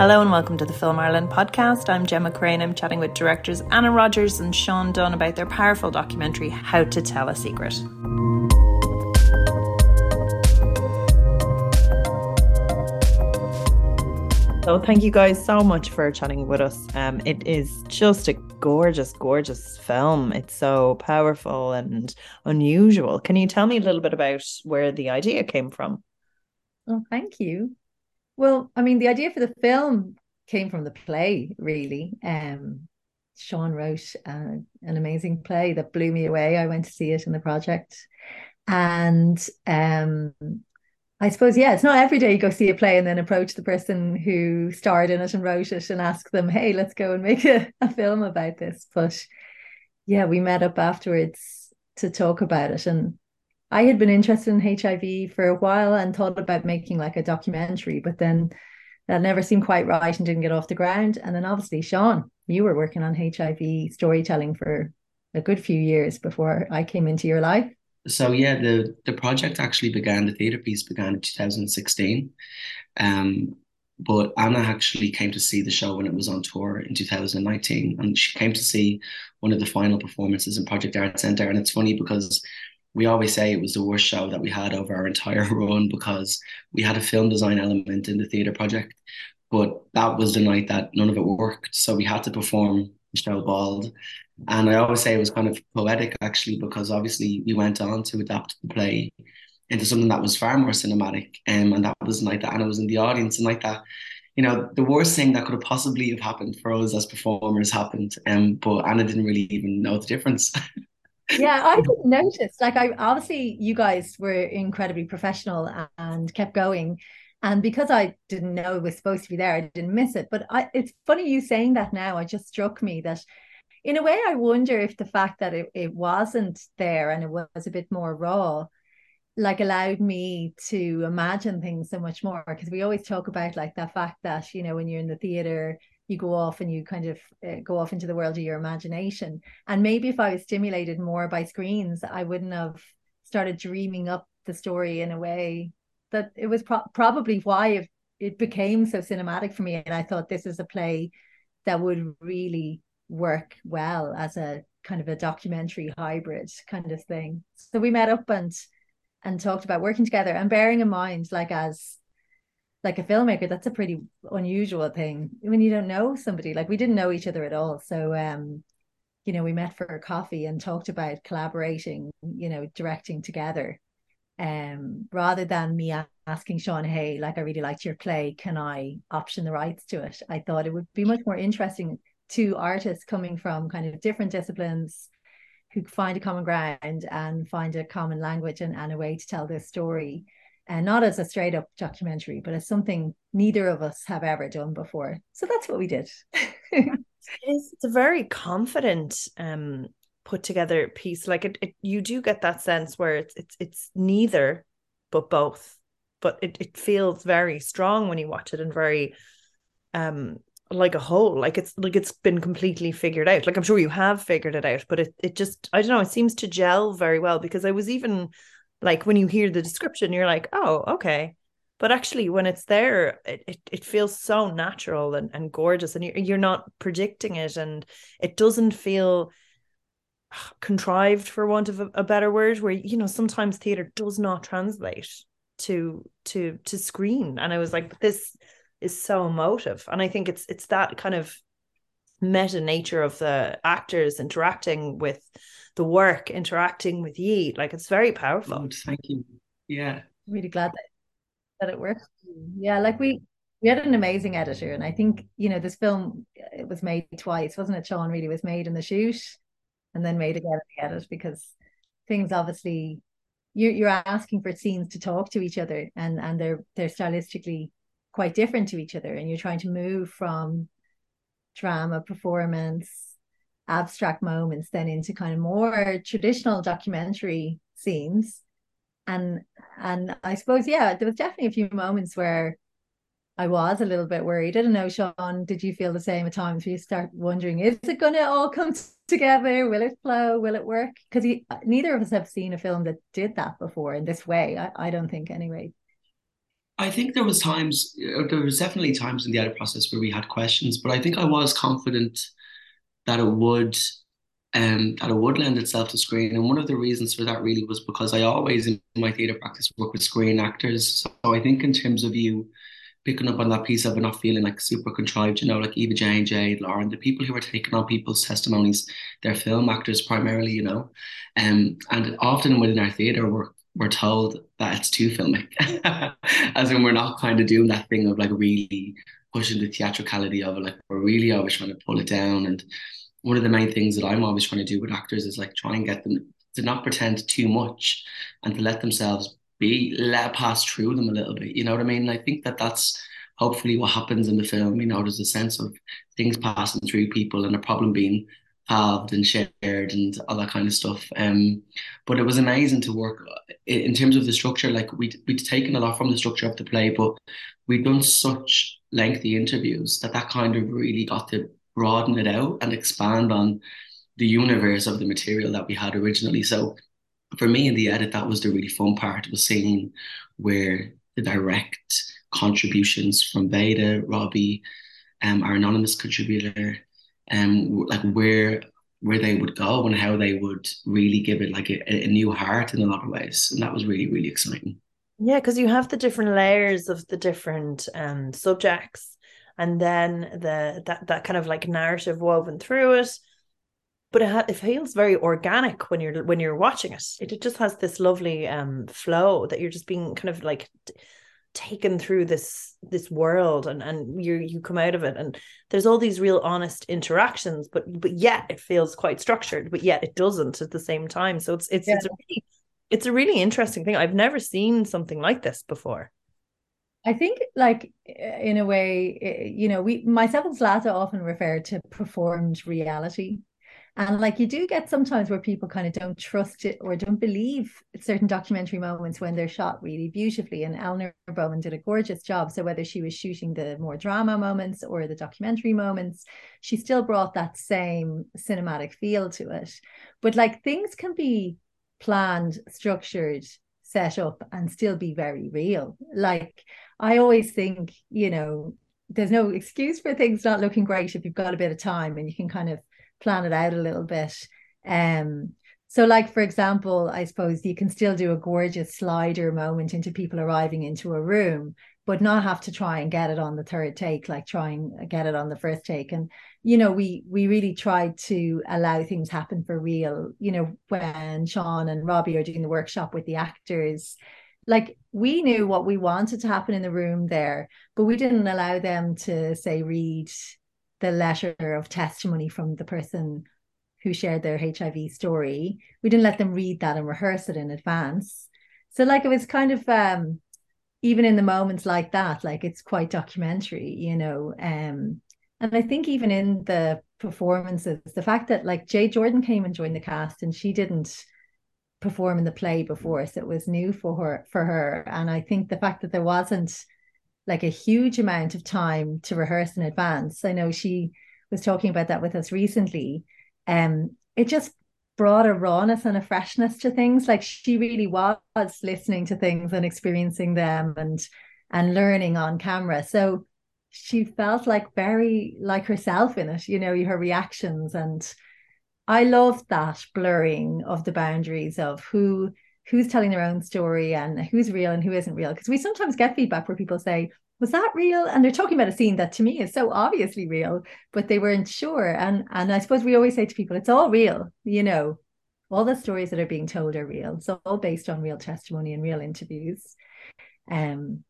Hello and welcome to the Film Ireland podcast. I'm Gemma Crane. I'm chatting with directors Anna Rodgers and Shaun Dunne about their powerful documentary, How to Tell a Secret. So, thank you guys so much for chatting with us. Um, it is just a gorgeous, gorgeous film. It's so powerful and unusual. Can you tell me a little bit about where the idea came from? Oh, thank you. Well, I mean, the idea for the film came from the play, really. Um, Shaun wrote uh, an amazing play that blew me away. I went to see it in the project. And um, I suppose, yeah, it's not every day you go see a play and then approach the person who starred in it and wrote it and ask them, hey, let's go and make a, a film about this. But yeah, we met up afterwards to talk about it. And I had been interested in HIV for a while and thought about making like a documentary, but then that never seemed quite right and didn't get off the ground. And then obviously, Shaun, you were working on HIV storytelling for a good few years before I came into your life. So yeah, the the project actually began. The theatre piece began in 2016, um, but Anna actually came to see the show when it was on tour in 2019, and she came to see one of the final performances in Project Art Centre. And it's funny because we always say it was the worst show that we had over our entire run because we had a film design element in the theatre project, but that was the night that none of it worked. So we had to perform Michelle Bald. And I always say it was kind of poetic actually, because obviously we went on to adapt the play into something that was far more cinematic. Um, and that was the night that Anna was in the audience and like that. You know, the worst thing that could have possibly have happened for us as performers happened. Um, but Anna didn't really even know the difference. yeah, I didn't notice. Like, I obviously you guys were incredibly professional and kept going, and because I didn't know it was supposed to be there, I didn't miss it. But I, it's funny you saying that now. It just struck me that, in a way, I wonder if the fact that it, it wasn't there and it was a bit more raw, like allowed me to imagine things so much more. Because we always talk about like the fact that you know when you're in the theater you go off and you kind of uh, go off into the world of your imagination. And maybe if I was stimulated more by screens, I wouldn't have started dreaming up the story in a way that it was pro- probably why it, it became so cinematic for me. And I thought this is a play that would really work well as a kind of a documentary hybrid kind of thing. So we met up and and talked about working together and bearing in mind like as like a filmmaker that's a pretty unusual thing when you don't know somebody like we didn't know each other at all. So um you know we met for a coffee and talked about collaborating you know directing together. Um rather than me asking Shaun hey like I really liked your play can I option the rights to it? I thought it would be much more interesting to artists coming from kind of different disciplines who find a common ground and find a common language and, and a way to tell their story and not as a straight up documentary, but as something neither of us have ever done before. So that's what we did. it's, it's a very confident um put together piece. Like it, it you do get that sense where it's it's it's neither but both. But it, it feels very strong when you watch it and very um like a whole like it's like it's been completely figured out like i'm sure you have figured it out but it, it just i don't know it seems to gel very well because i was even like when you hear the description you're like oh okay. But actually when it's there it, it, it feels so natural and, and gorgeous and you're, you're not predicting it and it doesn't feel contrived for want of a, a better word where you know sometimes theater does not translate to to to screen. And i was like this is so emotive. And i think it's it's that kind of meta nature of the actors interacting with the work interacting with ye like it's very powerful. Oh, thank you. Yeah. I'm really glad that that it worked. Yeah like we we had an amazing editor and i think you know this film it was made twice wasn't it Shaun? Really was made in the shoot and then made again in the edit because things obviously you're, you're asking for scenes to talk to each other and and they're they're stylistically quite different to each other and you're trying to move from drama performance abstract moments then into kind of more traditional documentary scenes. And and i suppose yeah there was definitely a few moments where i was a little bit worried. I don't know Shaun did you feel the same at times where you start wondering is it going to all come together? Will it flow? Will it work? Because neither of us have seen a film that did that before in this way i, I don't think anyway I think there was times, uh, there was definitely times in the edit process where we had questions, but I think I was confident that it would, um, that it would lend itself to screen. And one of the reasons for that really was because I always in my theatre practice work with screen actors. So I think in terms of you picking up on that piece of it not feeling like super contrived, you know, like Eva Jane, Jade, Lauren, the people who are taking on people's testimonies, they're film actors primarily, you know. Um, and often within our theatre, we're we're told that it's too filmic. As in we're not kind of doing that thing of like really pushing the theatricality of it. Like we're really always trying to pull it down. And one of the main things that I'm always trying to do with actors is like try and get them to not pretend too much and to let themselves be let pass through them a little bit. You know what I mean? I think that that's hopefully what happens in the film. You know, there's a sense of things passing through people and a problem being halved and shared and all that kind of stuff. Um, but it was amazing to work in terms of the structure. Like we'd we'd taken a lot from the structure of the play, but we'd done such lengthy interviews that that kind of really got to broaden it out and expand on the universe of the material that we had originally. So for me in the edit, that was the really fun part was seeing where the direct contributions from Veda, Robbie, um, our anonymous contributor, um, like where where they would go and how they would really give it like a, a new heart in a lot of ways, and that was really really exciting. Yeah, because you have the different layers of the different um subjects, and then the that that kind of like narrative woven through it but it, ha- it feels very organic when you're when you're watching it. it. It just has this lovely um flow that you're just being kind of like taken through this this world and and you you come out of it. And there's all these real honest interactions but but yet it feels quite structured but yet it doesn't at the same time. So it's it's yeah. it's a really it's a really interesting thing. I've never seen something like this before. I think, like in a way, you know, we myself and Zlata often refer to performed reality and like you do get sometimes where people kind of don't trust it or don't believe certain documentary moments when they're shot really beautifully. And Eleanor Bowman did a gorgeous job. So whether she was shooting the more drama moments or the documentary moments, she still brought that same cinematic feel to it. But like things can be planned, structured, set up, and still be very real. Like I always think, you know, there's no excuse for things not looking great if you've got a bit of time and you can kind of plan it out a little bit. Um, so, like for example, I suppose you can still do a gorgeous slider moment into people arriving into a room, but not have to try and get it on the third take, like try and get it on the first take. And you know, we we really tried to allow things happen for real. You know, when Shaun and Robbie are doing the workshop with the actors, like we knew what we wanted to happen in the room there, but we didn't allow them to say read the letter of testimony from the person who shared their HIV story. We didn't let them read that and rehearse it in advance. So like it was kind of um even in the moments like that, like it's quite documentary, you know. Um and I think even in the performances, the fact that like Jade Jordan came and joined the cast and she didn't perform in the play before, so it was new for her for her. And I think the fact that there wasn't like a huge amount of time to rehearse in advance. I know she was talking about that with us recently. Um, it just brought a rawness and a freshness to things. Like she really was listening to things and experiencing them and and learning on camera. So she felt like very like herself in it, you know, her reactions. And I loved that blurring of the boundaries of who who's telling their own story and who's real and who isn't real. Because we sometimes get feedback where people say, was that real? And they're talking about a scene that to me is so obviously real, but they weren't sure. And and I suppose we always say to people, it's all real, you know, all the stories that are being told are real. It's all based on real testimony and real interviews. Um,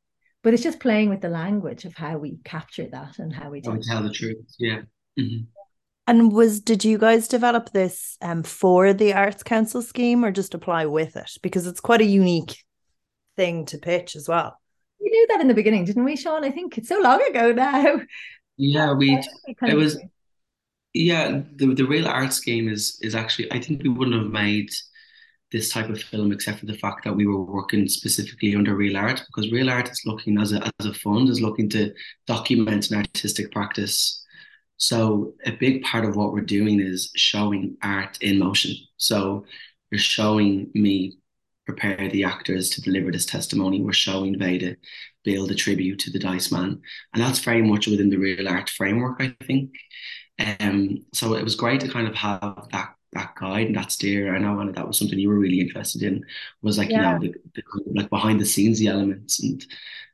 but it's just playing with the language of how we capture that and how we tell, tell the truth. Yeah. Mm-hmm. And was did you guys develop this um, for the Arts Council scheme or just apply with it? Because it's quite a unique thing to pitch as well. We knew that in the beginning, didn't we, Shaun? I think it's so long ago now. Yeah, we it was yeah, the the Reel Arts scheme is is actually I think we wouldn't have made this type of film except for the fact that we were working specifically under Reel Art because Reel Art is looking as a as a fund is looking to document an artistic practice so a big part of what we're doing is showing art in motion. So you're showing me prepare the actors to deliver this testimony. We're showing Veda build a tribute to the Dice Man, and that's very much within the Reel Art framework, I think. Um, so it was great to kind of have that that guide and that steer. I know Anna, that was something you were really interested in. Was like yeah. you know the, the like behind the scenes the elements and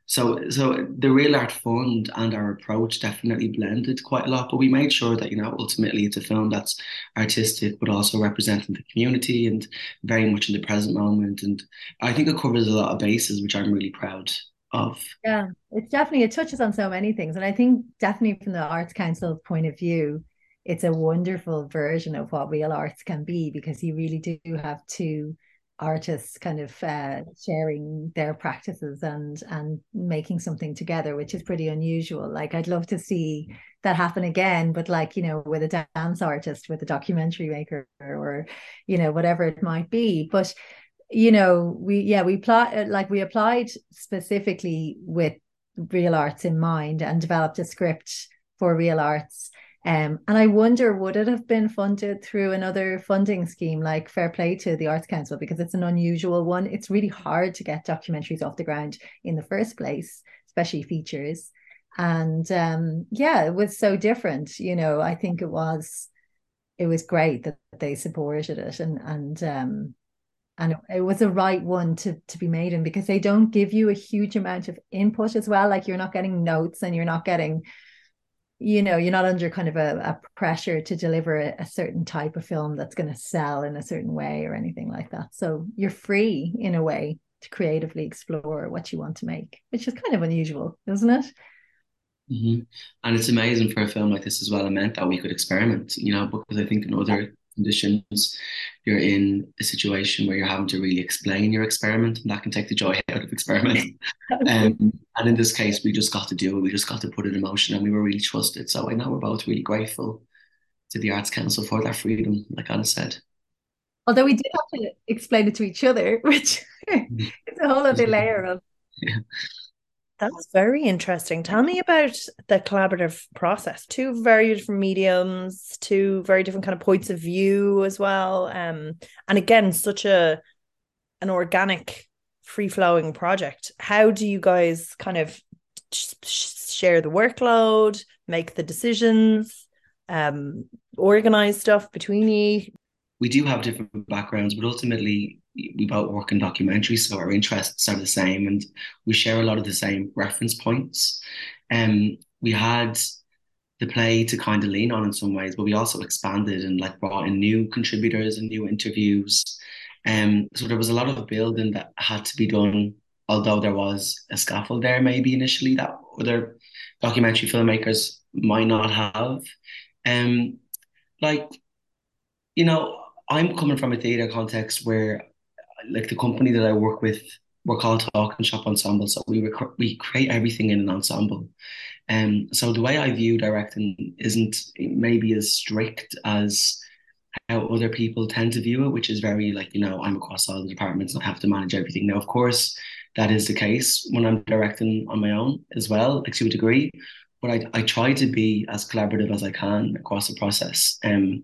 so so the Reel Art fund and our approach definitely blended quite a lot but we made sure that you know ultimately it's a film that's artistic but also representing the community and very much in the present moment. And i think it covers a lot of bases which i'm really proud of. Yeah it's definitely it touches on so many things. And i think definitely from the arts council point of view it's a wonderful version of what Reel Arts can be because you really do have to artists kind of uh, sharing their practices and and making something together which is pretty unusual. Like i'd love to see that happen again but like you know with a dance artist with a documentary maker or you know whatever it might be. But you know we yeah we applied like we applied specifically with Reel Arts in mind and developed a script for Reel Arts um, and I wonder, would it have been funded through another funding scheme like Fair Play to the Arts Council? Because it's an unusual one. It's really hard to get documentaries off the ground in the first place, especially features. And um, yeah, it was so different. You know, I think it was it was great that they supported it and and um, and it, it was the right one to to be made in because they don't give you a huge amount of input as well. Like you're not getting notes and you're not getting you know you're not under kind of a, a pressure to deliver a, a, certain type of film that's going to sell in a certain way or anything like that so you're free in a way to creatively explore what you want to make which is kind of unusual isn't it mm-hmm. and it's amazing for a film like this as well it meant that we could experiment you know because i think in other conditions, you're in a situation where you're having to really explain your experiment, and that can take the joy out of experimenting. um, and in this case, we just got to do it. We just got to put it in motion, and we were really trusted. So I know we're both really grateful to the Arts Council for that freedom, like Anna said. Although we did have to explain it to each other, which mm-hmm. is a whole other layer of. Yeah. That's very interesting. Tell me about the collaborative process. Two very different mediums, two very different kind of points of view as well. Um, and again, such a an organic, free flowing project. How do you guys kind of share the workload, make the decisions, um, organize stuff between you? We do have different backgrounds, but ultimately we both work in documentaries, so our interests are the same, and we share a lot of the same reference points. Um, we had the play to kind of lean on in some ways, but we also expanded and like brought in new contributors and new interviews. Um, so there was a lot of building that had to be done, although there was a scaffold there maybe initially that other documentary filmmakers might not have. Um, like, you know, I'm coming from a theatre context where like the company that I work with, we're called Talking Shop Ensemble. So we rec- we create everything in an ensemble. Um, so the way I view directing isn't maybe as strict as how other people tend to view it, which is very like, you know, I'm across all the departments and I have to manage everything. Now, of course, that is the case when I'm directing on my own as well, like to a degree. But I, I try to be as collaborative as I can across the process. Um,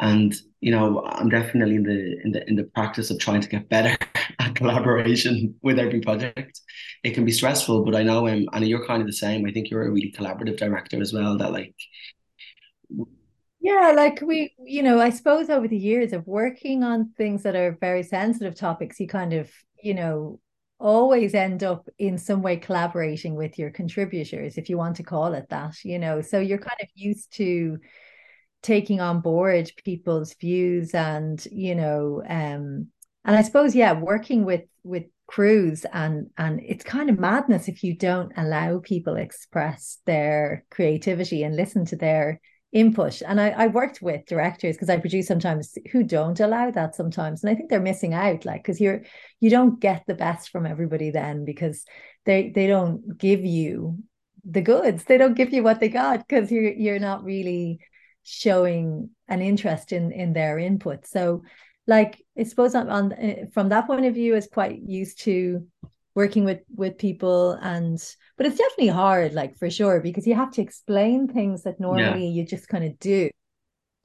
and you know i'm definitely in the in the in the practice of trying to get better at collaboration with every project. It can be stressful but i know um, and you're kind of the same. I think you're a really collaborative director as well that like yeah like we you know i suppose over the years of working on things that are very sensitive topics you kind of you know always end up in some way collaborating with your contributors if you want to call it that you know. So you're kind of used to taking on board people's views and you know um and i suppose yeah working with with crews and and it's kind of madness if you don't allow people express their creativity and listen to their input. And i, I worked with directors because i produce sometimes who don't allow that sometimes and i think they're missing out like because you're you don't get the best from everybody then because they they don't give you the goods. They don't give you what they got because you're you're not really showing an interest in in their input. So like i suppose on, on eh, from that point of view is quite used to working with with people and but it's definitely hard like for sure because you have to explain things that normally yeah. you just kind of do.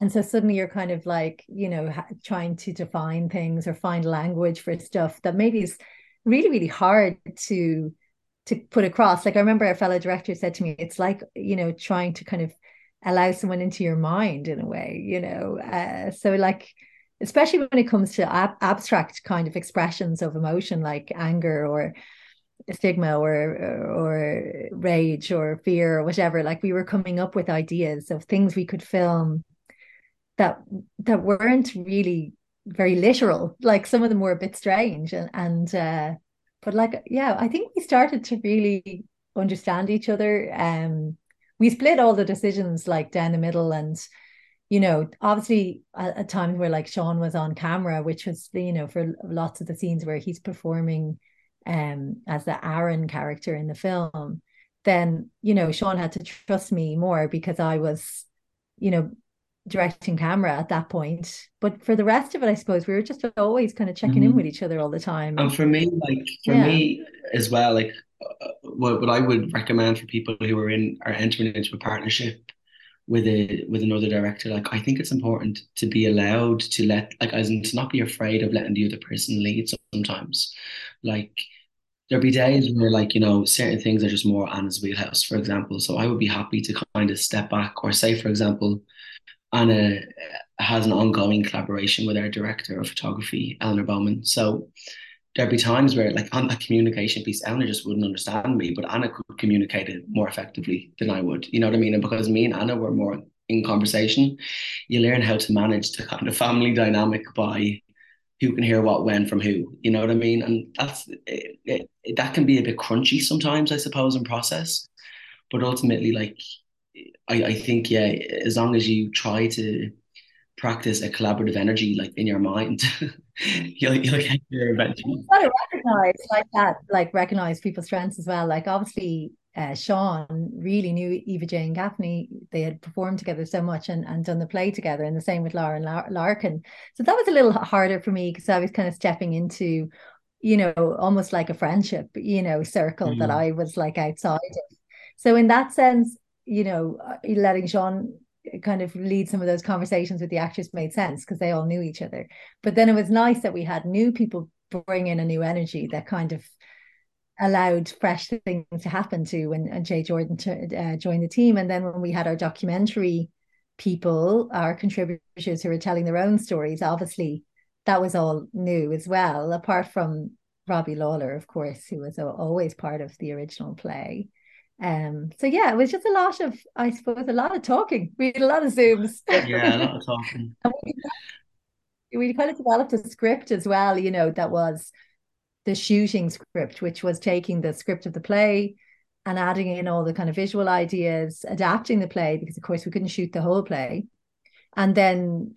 And so suddenly you're kind of like you know trying to define things or find language for stuff that maybe is really really hard to to put across. Like i remember a fellow director said to me it's like you know trying to kind of allow someone into your mind in a way you know uh, so like especially when it comes to ab- abstract kind of expressions of emotion like anger or stigma or or rage or fear or whatever like we were coming up with ideas of things we could film that that weren't really very literal like some of them were a bit strange and and uh but like yeah i think we started to really understand each other um we split all the decisions like down the middle and you know obviously at, at times where like Shaun was on camera which was you know for lots of the scenes where he's performing um as the aaron character in the film then you know Shaun had to trust me more because i was you know directing camera at that point. But for the rest of it, I suppose we were just always kind of checking mm-hmm. in with each other all the time. And for me, like for yeah. me as well, like what what I would recommend for people who are in are entering into a partnership with a with another director, like I think it's important to be allowed to let like as in to not be afraid of letting the other person lead sometimes. Like there'll be days where like you know certain things are just more Anna's wheelhouse, for example. So I would be happy to kind of step back or say, for example, Anna has an ongoing collaboration with our director of photography, Eleanor Bowman. So there'd be times where, like, on that communication piece, Eleanor just wouldn't understand me, but Anna could communicate it more effectively than I would. You know what I mean? And because me and Anna were more in conversation, you learn how to manage the kind of family dynamic by who can hear what when from who. You know what I mean? And that's it, it, that can be a bit crunchy sometimes, I suppose, in process. But ultimately, like I, I think yeah, as long as you try to practice a collaborative energy like in your mind, you'll you'll get eventually. got to recognize like that, like recognize people's strengths as well. Like obviously, uh, Shaun really knew Eva Jane Gaffney. They had performed together so much and, and done the play together, and the same with Lauren Larkin. So that was a little harder for me because I was kind of stepping into, you know, almost like a friendship, you know, circle mm. that I was like outside of. So in that sense, you know, uh, letting Shaun kind of lead some of those conversations with the actors made sense because they all knew each other. But then it was nice that we had new people bring in a new energy that kind of allowed fresh things to happen to when and Jade Jordan to, uh, joined the team. And then when we had our documentary people, our contributors who were telling their own stories, obviously that was all new as well, apart from Robbie Lawlor, of course, who was always part of the original play. Um, so yeah, it was just a lot of, I suppose, a lot of talking. We had a lot of Zooms. yeah, a lot of talking. we, we kind of developed a script as well, you know, that was the shooting script, which was taking the script of the play and adding in all the kind of visual ideas, adapting the play, because of course we couldn't shoot the whole play. And then,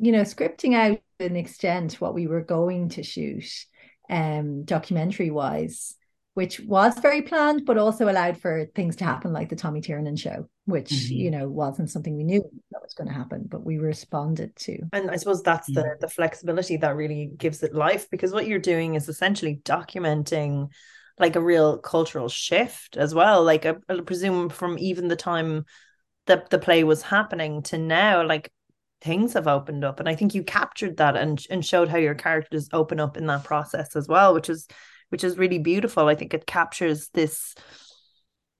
you know, scripting out an extent what we were going to shoot um documentary wise which was very planned, but also allowed for things to happen like the Tommy Tiernan show, which, mm-hmm. you know, wasn't something we knew that was going to happen, but we responded to. And I suppose that's the mm. the flexibility that really gives it life because what you're doing is essentially documenting like a real cultural shift as well. Like I, I presume from even the time that the play was happening to now, like things have opened up. And I think you captured that and and showed how your characters open up in that process as well, which is which is really beautiful. I think it captures this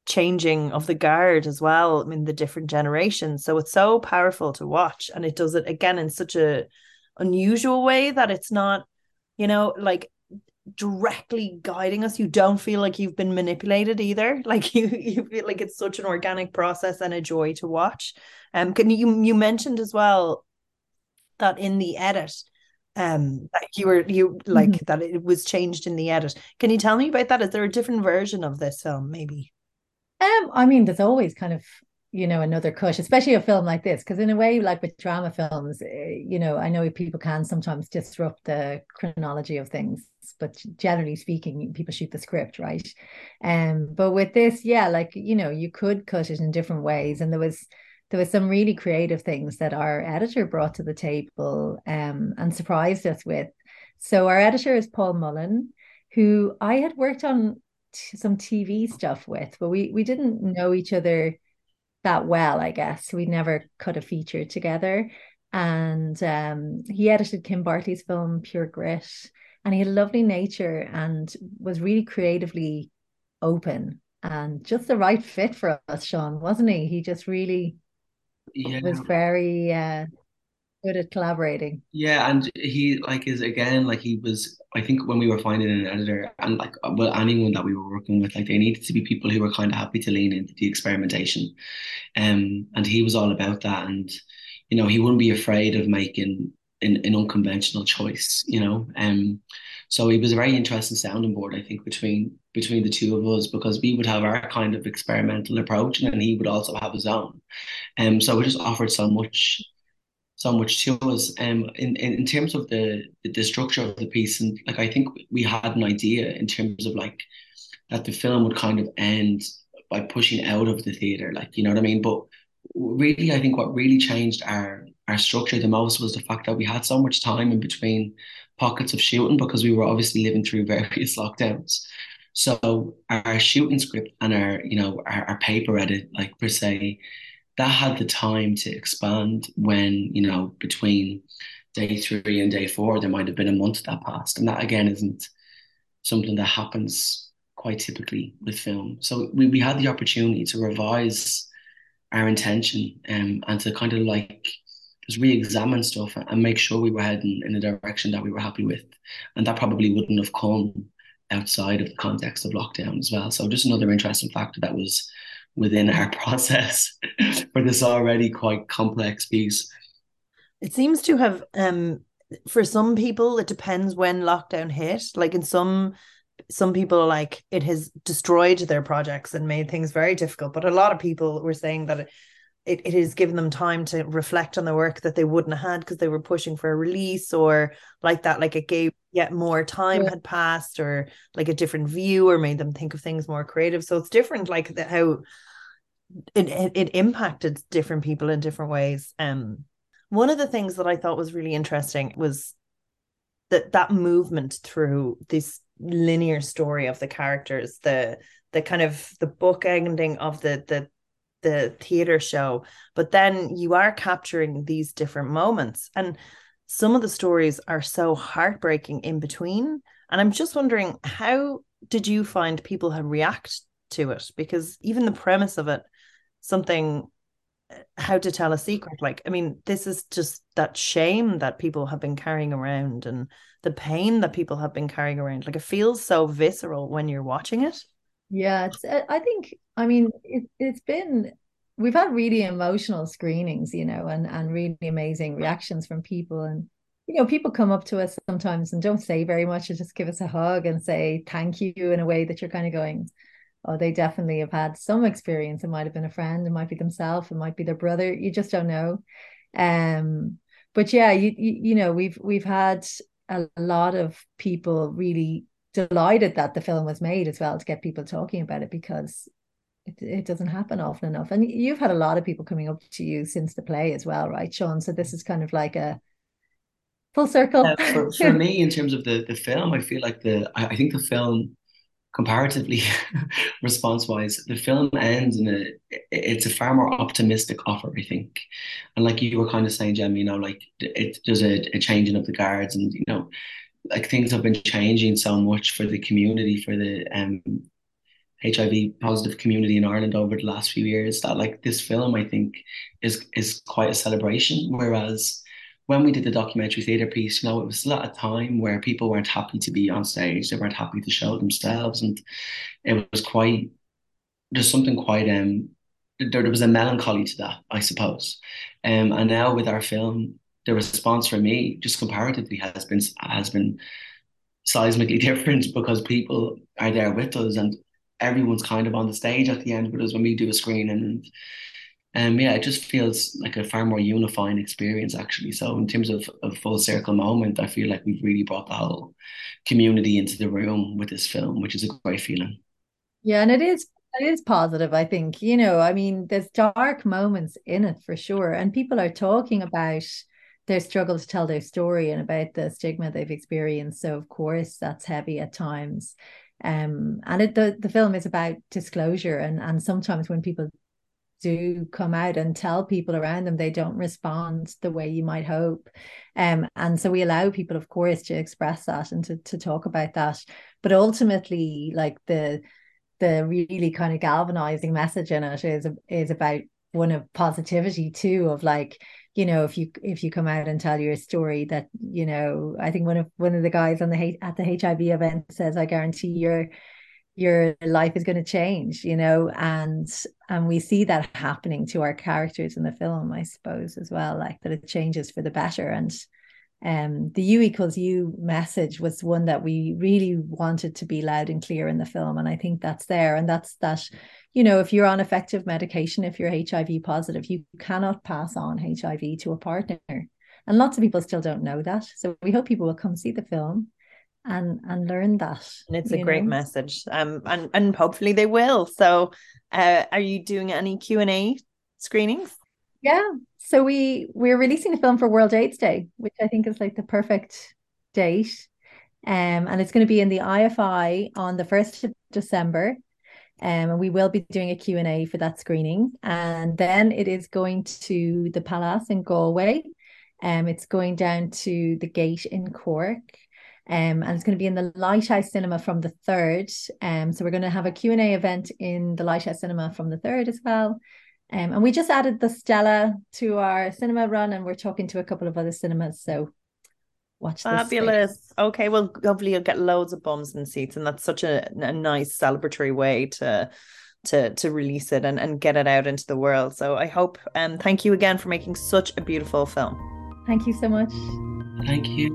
changing of the guard as well I mean the different generations. So it's so powerful to watch and it does it again in such a unusual way that it's not you know like directly guiding us. You don't feel like you've been manipulated either. Like you you feel like it's such an organic process and a joy to watch. Um can you you mentioned as well that in the edit um like you were you like mm-hmm. that it was changed in the edit. Can you tell me about that? Is there a different version of this film maybe? Um i mean there's always kind of you know another cut especially a film like this because in a way like with drama films eh, you know i know people can sometimes disrupt the chronology of things but generally speaking people shoot the script right? Um but with this yeah like you know you could cut it in different ways and there was there was some really creative things that our editor brought to the table um, and surprised us with. So our editor is Paul Mullen, who I had worked on t- some TV stuff with, but we we didn't know each other that well, I guess. We never cut a feature together. And um, he edited Kim Bartley's film Pure Grit. And he had a lovely nature and was really creatively open and just the right fit for us, Shaun, wasn't he? He just really yeah. was very uh, good at collaborating. Yeah, and he like is again like he was. I think when we were finding an editor and like well anyone that we were working with, like they needed to be people who were kind of happy to lean into the experimentation, um, and he was all about that. And you know, he wouldn't be afraid of making an, an unconventional choice. You know, um, so it was a very interesting sounding board, I think, between between the two of us because we would have our kind of experimental approach and he would also have his own. Um, so we just offered so much so much to us. Um, in, in, in terms of the, the structure of the piece, and like I think we had an idea in terms of like that the film would kind of end by pushing out of the theater, like you know what I mean. But really, I think what really changed our our structure the most was the fact that we had so much time in between pockets of shooting because we were obviously living through various lockdowns. So our shooting script and our, you know, our, our paper edit, like per se, that had the time to expand when, you know, between day three and day four, there might have been a month that passed. And that again isn't something that happens quite typically with film. So we, we had the opportunity to revise our intention um, and to kind of like just re-examine stuff and make sure we were heading in a direction that we were happy with. And that probably wouldn't have come outside of the context of lockdown as well. So just another interesting factor that was within our process for this already quite complex piece. It seems to have um for some people it depends when lockdown hit. Like in some some people like it has destroyed their projects and made things very difficult. But a lot of people were saying that it it, it has given them time to reflect on the work that they wouldn't have had because they were pushing for a release or like that like it gave yet more time yeah. had passed or like a different view or made them think of things more creative so it's different like the, how it, it, it impacted different people in different ways. Um, one of the things that I thought was really interesting was that that movement through this linear story of the characters, the the kind of the book ending of the the the theater show, but then you are capturing these different moments, and some of the stories are so heartbreaking in between. And I'm just wondering, how did you find people have react to it? Because even the premise of it something uh, how to tell a secret like i mean this is just that shame that people have been carrying around and the pain that people have been carrying around like it feels so visceral when you're watching it yeah uh, i think i mean it, it's been we've had really emotional screenings you know and and really amazing reactions from people and you know people come up to us sometimes and don't say very much and just give us a hug and say thank you in a way that you're kind of going oh, they definitely have had some experience. It might have been a friend, it might be themselves, it might be their brother. You just don't know. Um, but yeah, you, you you know, we've we've had a lot of people really delighted that the film was made as well to get people talking about it because it, it doesn't happen often enough. And you've had a lot of people coming up to you since the play as well, right, Shaun? So this is kind of like a full circle. Uh, for, for me, in terms of the the film, I feel like the I, I think the film comparatively response wise the film ends in a it's a far more optimistic offer i think and like you were kind of saying Jem, you know like it there's a, a changing of the guards and you know like things have been changing so much for the community for the um HIV positive community in Ireland over the last few years that like this film I think is is quite a celebration whereas when we did the documentary theatre piece, you know, it was still at a time where people weren't happy to be on stage. They weren't happy to show themselves. And it was quite, there's something quite, um, there, there was a melancholy to that, I suppose. Um, and now with our film, the response for me, just comparatively, has been, has been seismically different because people are there with us and everyone's kind of on the stage at the end with us when we do a screening and um, yeah, it just feels like a far more unifying experience, actually. So, in terms of a full circle moment, I feel like we've really brought the whole community into the room with this film, which is a great feeling. Yeah, and it is it is positive. I think you know. I mean, there's dark moments in it for sure, and people are talking about their struggle to tell their story and about the stigma they've experienced. So, of course, that's heavy at times. Um, and it, the the film is about disclosure, and and sometimes when people do come out and tell people around them they don't respond the way you might hope. Um, and so we allow people, of course, to express that and to, to talk about that. But ultimately, like the the really kind of galvanizing message in it is is about one of positivity too, of like, you know, if you if you come out and tell your story that, you know, I think one of one of the guys on the at the HIV event says, I guarantee you're your life is going to change you know and and we see that happening to our characters in the film i suppose as well like that it changes for the better. And um the u equals u message was one that we really wanted to be loud and clear in the film and i think that's there and that's that you know if you're on effective medication if you're hiv positive you cannot pass on hiv to a partner and lots of people still don't know that so we hope people will come see the film and and learn that and it's a great message um and and hopefully they will so uh are you doing any q&a screenings yeah so we we're releasing the film for world aids day which i think is like the perfect date um and it's going to be in the ifi on the 1st of december um, and we will be doing a Q&A for that screening. And then it is going to the Palace in Galway. Um, it's going down to the gate in Cork. Um, and it's going to be in the Lighthouse Cinema from the 3rd. Um, so we're going to have a Q&A event in the Lighthouse Cinema from the 3rd as well. Um, and we just added the Stella to our cinema run and we're talking to a couple of other cinemas. So watch this. Fabulous. Okay, well, hopefully you'll get loads of bums and seats. And that's such a, a nice celebratory way to to to release it and, and get it out into the world. So I hope and um, thank you again for making such a beautiful film. Thank you so much. Thank you,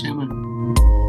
Gemma.